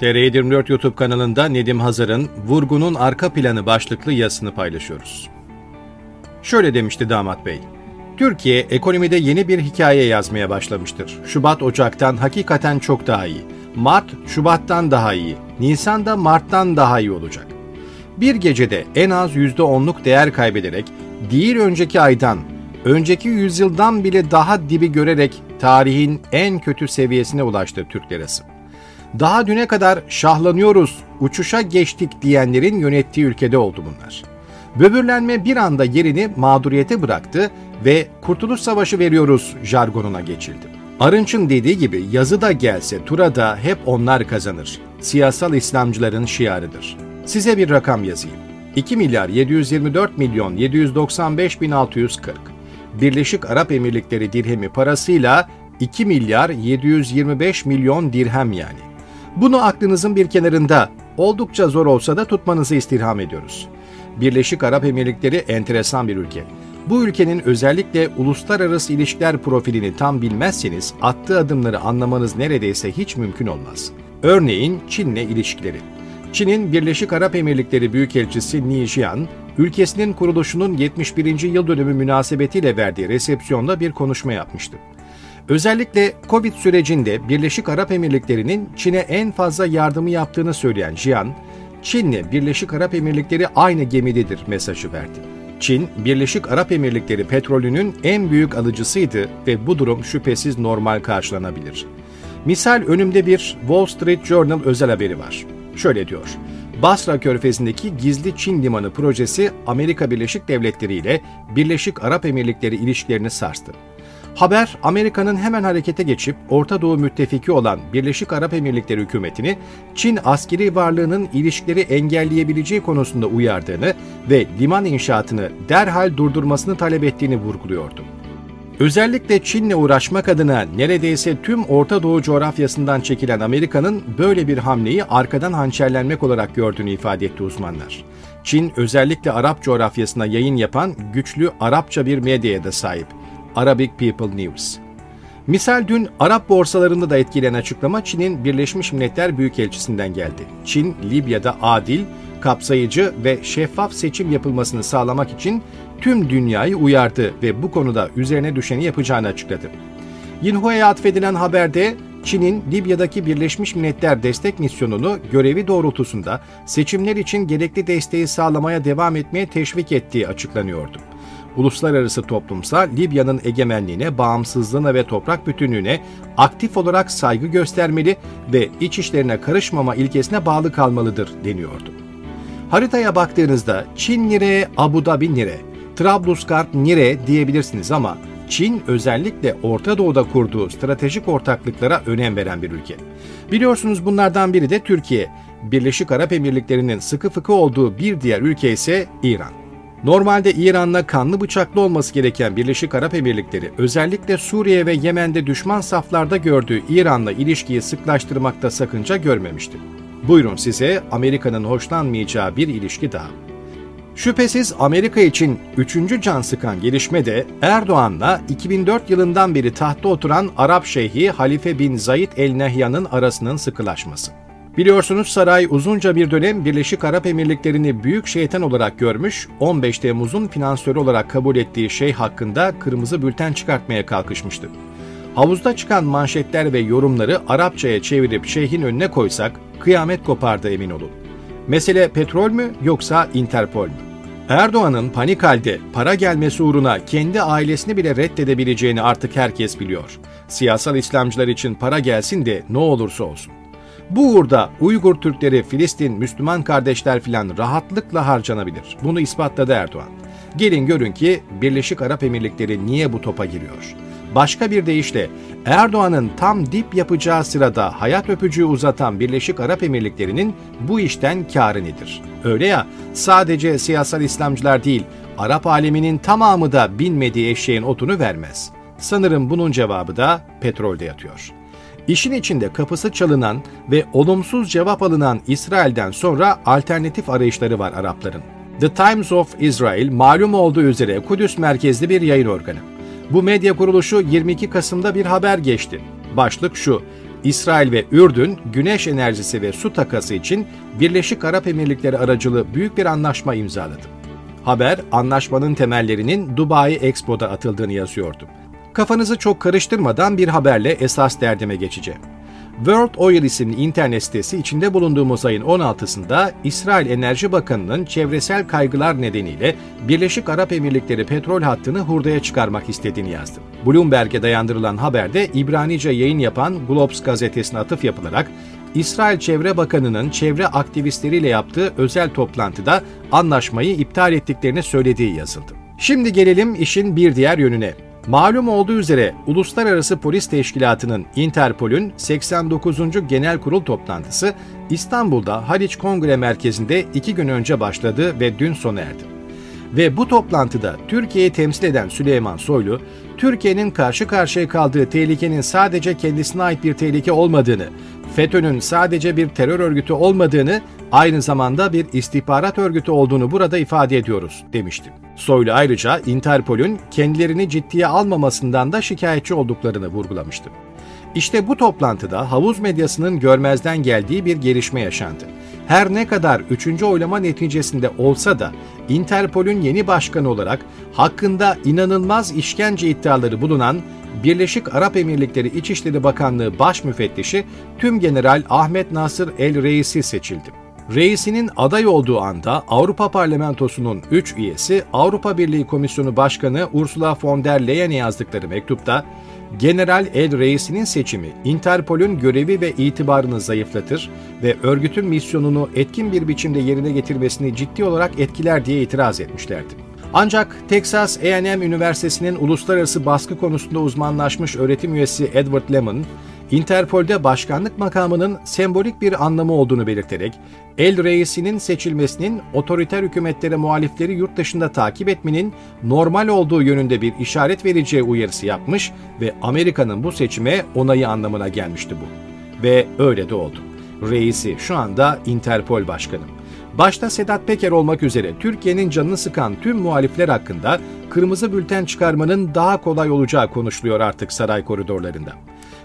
TR24 YouTube kanalında Nedim Hazar'ın Vurgunun Arka Planı başlıklı yazısını paylaşıyoruz. Şöyle demişti damat bey. Türkiye ekonomide yeni bir hikaye yazmaya başlamıştır. Şubat Ocak'tan hakikaten çok daha iyi. Mart Şubat'tan daha iyi. Nisan da Mart'tan daha iyi olacak. Bir gecede en az %10'luk değer kaybederek değil önceki aydan, önceki yüzyıldan bile daha dibi görerek tarihin en kötü seviyesine ulaştı Türk lirası. Daha düne kadar şahlanıyoruz, uçuşa geçtik diyenlerin yönettiği ülkede oldu bunlar. Böbürlenme bir anda yerini mağduriyete bıraktı ve Kurtuluş Savaşı veriyoruz jargonuna geçildi. Arınç'ın dediği gibi yazı da gelse tura da hep onlar kazanır. Siyasal İslamcıların şiarıdır. Size bir rakam yazayım. 2 milyar 724 milyon 795 bin 640. Birleşik Arap Emirlikleri dirhemi parasıyla 2 milyar 725 milyon dirhem yani. Bunu aklınızın bir kenarında oldukça zor olsa da tutmanızı istirham ediyoruz. Birleşik Arap Emirlikleri enteresan bir ülke. Bu ülkenin özellikle uluslararası ilişkiler profilini tam bilmezseniz attığı adımları anlamanız neredeyse hiç mümkün olmaz. Örneğin Çin'le ilişkileri. Çin'in Birleşik Arap Emirlikleri Büyükelçisi Ni Jian, ülkesinin kuruluşunun 71. yıl dönümü münasebetiyle verdiği resepsiyonda bir konuşma yapmıştı. Özellikle Covid sürecinde Birleşik Arap Emirlikleri'nin Çin'e en fazla yardımı yaptığını söyleyen Jian, Çin'le Birleşik Arap Emirlikleri aynı gemidedir mesajı verdi. Çin, Birleşik Arap Emirlikleri petrolünün en büyük alıcısıydı ve bu durum şüphesiz normal karşılanabilir. Misal önümde bir Wall Street Journal özel haberi var. Şöyle diyor. Basra Körfezi'ndeki gizli Çin limanı projesi Amerika Birleşik Devletleri ile Birleşik Arap Emirlikleri ilişkilerini sarstı. Haber, Amerika'nın hemen harekete geçip Orta Doğu müttefiki olan Birleşik Arap Emirlikleri hükümetini Çin askeri varlığının ilişkileri engelleyebileceği konusunda uyardığını ve liman inşaatını derhal durdurmasını talep ettiğini vurguluyordu. Özellikle Çin'le uğraşmak adına neredeyse tüm Orta Doğu coğrafyasından çekilen Amerika'nın böyle bir hamleyi arkadan hançerlenmek olarak gördüğünü ifade etti uzmanlar. Çin özellikle Arap coğrafyasına yayın yapan güçlü Arapça bir medyaya da sahip. Arabic People News. Misal dün Arap borsalarında da etkileyen açıklama Çin'in Birleşmiş Milletler Büyükelçisinden geldi. Çin, Libya'da adil, kapsayıcı ve şeffaf seçim yapılmasını sağlamak için tüm dünyayı uyardı ve bu konuda üzerine düşeni yapacağını açıkladı. Yinhua'ya atfedilen haberde Çin'in Libya'daki Birleşmiş Milletler Destek Misyonu'nu görevi doğrultusunda seçimler için gerekli desteği sağlamaya devam etmeye teşvik ettiği açıklanıyordu uluslararası toplumsa Libya'nın egemenliğine, bağımsızlığına ve toprak bütünlüğüne aktif olarak saygı göstermeli ve iç işlerine karışmama ilkesine bağlı kalmalıdır deniyordu. Haritaya baktığınızda Çin nire, Abu Dhabi nire, Trablusgarp nire diyebilirsiniz ama Çin özellikle Orta Doğu'da kurduğu stratejik ortaklıklara önem veren bir ülke. Biliyorsunuz bunlardan biri de Türkiye. Birleşik Arap Emirlikleri'nin sıkı fıkı olduğu bir diğer ülke ise İran. Normalde İran'la kanlı bıçaklı olması gereken Birleşik Arap Emirlikleri özellikle Suriye ve Yemen'de düşman saflarda gördüğü İran'la ilişkiyi sıklaştırmakta sakınca görmemişti. Buyurun size Amerika'nın hoşlanmayacağı bir ilişki daha. Şüphesiz Amerika için üçüncü can sıkan gelişme de Erdoğan'la 2004 yılından beri tahtta oturan Arap Şeyhi Halife bin Zayed El Nahyan'ın arasının sıkılaşması. Biliyorsunuz saray uzunca bir dönem Birleşik Arap Emirlikleri'ni büyük şeytan olarak görmüş, 15 Temmuz'un finansörü olarak kabul ettiği şey hakkında kırmızı bülten çıkartmaya kalkışmıştı. Havuzda çıkan manşetler ve yorumları Arapçaya çevirip şeyhin önüne koysak kıyamet kopardı emin olun. Mesele petrol mü yoksa Interpol mü? Erdoğan'ın panik halde para gelmesi uğruna kendi ailesini bile reddedebileceğini artık herkes biliyor. Siyasal İslamcılar için para gelsin de ne olursa olsun. Bu uğurda Uygur Türkleri, Filistin, Müslüman kardeşler filan rahatlıkla harcanabilir. Bunu ispatladı Erdoğan. Gelin görün ki Birleşik Arap Emirlikleri niye bu topa giriyor? Başka bir deyişle Erdoğan'ın tam dip yapacağı sırada hayat öpücüğü uzatan Birleşik Arap Emirlikleri'nin bu işten kârı nedir? Öyle ya sadece siyasal İslamcılar değil Arap aleminin tamamı da binmediği eşeğin otunu vermez. Sanırım bunun cevabı da petrolde yatıyor. İşin içinde kapısı çalınan ve olumsuz cevap alınan İsrail'den sonra alternatif arayışları var Arapların. The Times of Israel malum olduğu üzere Kudüs merkezli bir yayın organı. Bu medya kuruluşu 22 Kasım'da bir haber geçti. Başlık şu, İsrail ve Ürdün, güneş enerjisi ve su takası için Birleşik Arap Emirlikleri aracılığı büyük bir anlaşma imzaladı. Haber, anlaşmanın temellerinin Dubai Expo'da atıldığını yazıyordu. Kafanızı çok karıştırmadan bir haberle esas derdime geçeceğim. World Oil isimli internet sitesi içinde bulunduğumuz ayın 16'sında İsrail Enerji Bakanı'nın çevresel kaygılar nedeniyle Birleşik Arap Emirlikleri petrol hattını hurdaya çıkarmak istediğini yazdı. Bloomberg'e dayandırılan haberde İbranice yayın yapan Globes gazetesine atıf yapılarak İsrail Çevre Bakanı'nın çevre aktivistleriyle yaptığı özel toplantıda anlaşmayı iptal ettiklerini söylediği yazıldı. Şimdi gelelim işin bir diğer yönüne. Malum olduğu üzere Uluslararası Polis Teşkilatı'nın Interpol'ün 89. Genel Kurul toplantısı İstanbul'da Haliç Kongre Merkezi'nde iki gün önce başladı ve dün sona erdi. Ve bu toplantıda Türkiye'yi temsil eden Süleyman Soylu, Türkiye'nin karşı karşıya kaldığı tehlikenin sadece kendisine ait bir tehlike olmadığını, FETÖ'nün sadece bir terör örgütü olmadığını, aynı zamanda bir istihbarat örgütü olduğunu burada ifade ediyoruz demişti. Soylu ayrıca Interpol'ün kendilerini ciddiye almamasından da şikayetçi olduklarını vurgulamıştı. İşte bu toplantıda havuz medyasının görmezden geldiği bir gelişme yaşandı. Her ne kadar 3. oylama neticesinde olsa da Interpol'ün yeni başkanı olarak hakkında inanılmaz işkence iddiaları bulunan Birleşik Arap Emirlikleri İçişleri Bakanlığı Baş Müfettişi Tüm General Ahmet Nasır El Reisi seçildi. Reisinin aday olduğu anda Avrupa Parlamentosu'nun 3 üyesi Avrupa Birliği Komisyonu Başkanı Ursula von der Leyen'e yazdıkları mektupta General El Reis'inin seçimi Interpol'ün görevi ve itibarını zayıflatır ve örgütün misyonunu etkin bir biçimde yerine getirmesini ciddi olarak etkiler diye itiraz etmişlerdi. Ancak Texas A&M Üniversitesi'nin uluslararası baskı konusunda uzmanlaşmış öğretim üyesi Edward Lemon, Interpol'de başkanlık makamının sembolik bir anlamı olduğunu belirterek, El Reis'inin seçilmesinin otoriter hükümetlere muhalifleri yurt dışında takip etmenin normal olduğu yönünde bir işaret vereceği uyarısı yapmış ve Amerika'nın bu seçime onayı anlamına gelmişti bu. Ve öyle de oldu. Reisi şu anda Interpol Başkanı. Başta Sedat Peker olmak üzere Türkiye'nin canını sıkan tüm muhalifler hakkında kırmızı bülten çıkarmanın daha kolay olacağı konuşuluyor artık saray koridorlarında.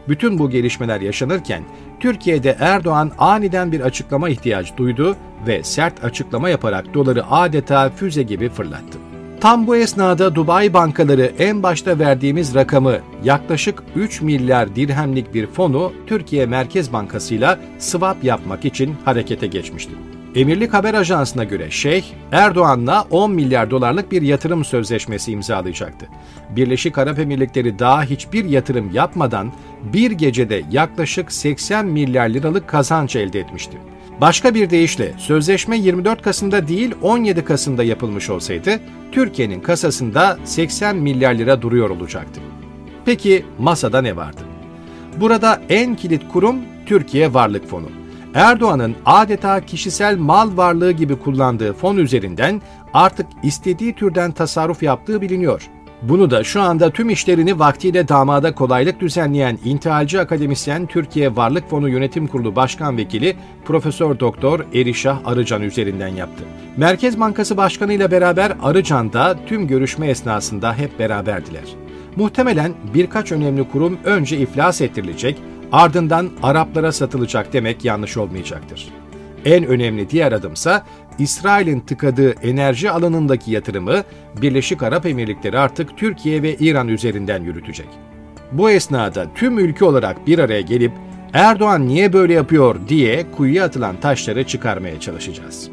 Bütün bu gelişmeler yaşanırken Türkiye'de Erdoğan aniden bir açıklama ihtiyacı duydu ve sert açıklama yaparak doları adeta füze gibi fırlattı. Tam bu esnada Dubai bankaları en başta verdiğimiz rakamı yaklaşık 3 milyar dirhemlik bir fonu Türkiye Merkez Bankası ile swap yapmak için harekete geçmişti. Emirlik Haber Ajansı'na göre Şeyh, Erdoğan'la 10 milyar dolarlık bir yatırım sözleşmesi imzalayacaktı. Birleşik Arap Emirlikleri daha hiçbir yatırım yapmadan bir gecede yaklaşık 80 milyar liralık kazanç elde etmişti. Başka bir deyişle sözleşme 24 Kasım'da değil 17 Kasım'da yapılmış olsaydı Türkiye'nin kasasında 80 milyar lira duruyor olacaktı. Peki masada ne vardı? Burada en kilit kurum Türkiye Varlık Fonu. Erdoğan'ın adeta kişisel mal varlığı gibi kullandığı fon üzerinden artık istediği türden tasarruf yaptığı biliniyor. Bunu da şu anda tüm işlerini vaktiyle damada kolaylık düzenleyen intihalci akademisyen Türkiye Varlık Fonu Yönetim Kurulu Başkan Vekili Profesör Doktor Erişah Arıcan üzerinden yaptı. Merkez Bankası Başkanı ile beraber Arıcan da tüm görüşme esnasında hep beraberdiler. Muhtemelen birkaç önemli kurum önce iflas ettirilecek, ardından Araplara satılacak demek yanlış olmayacaktır. En önemli diğer adımsa İsrail'in tıkadığı enerji alanındaki yatırımı Birleşik Arap Emirlikleri artık Türkiye ve İran üzerinden yürütecek. Bu esnada tüm ülke olarak bir araya gelip Erdoğan niye böyle yapıyor diye kuyuya atılan taşları çıkarmaya çalışacağız.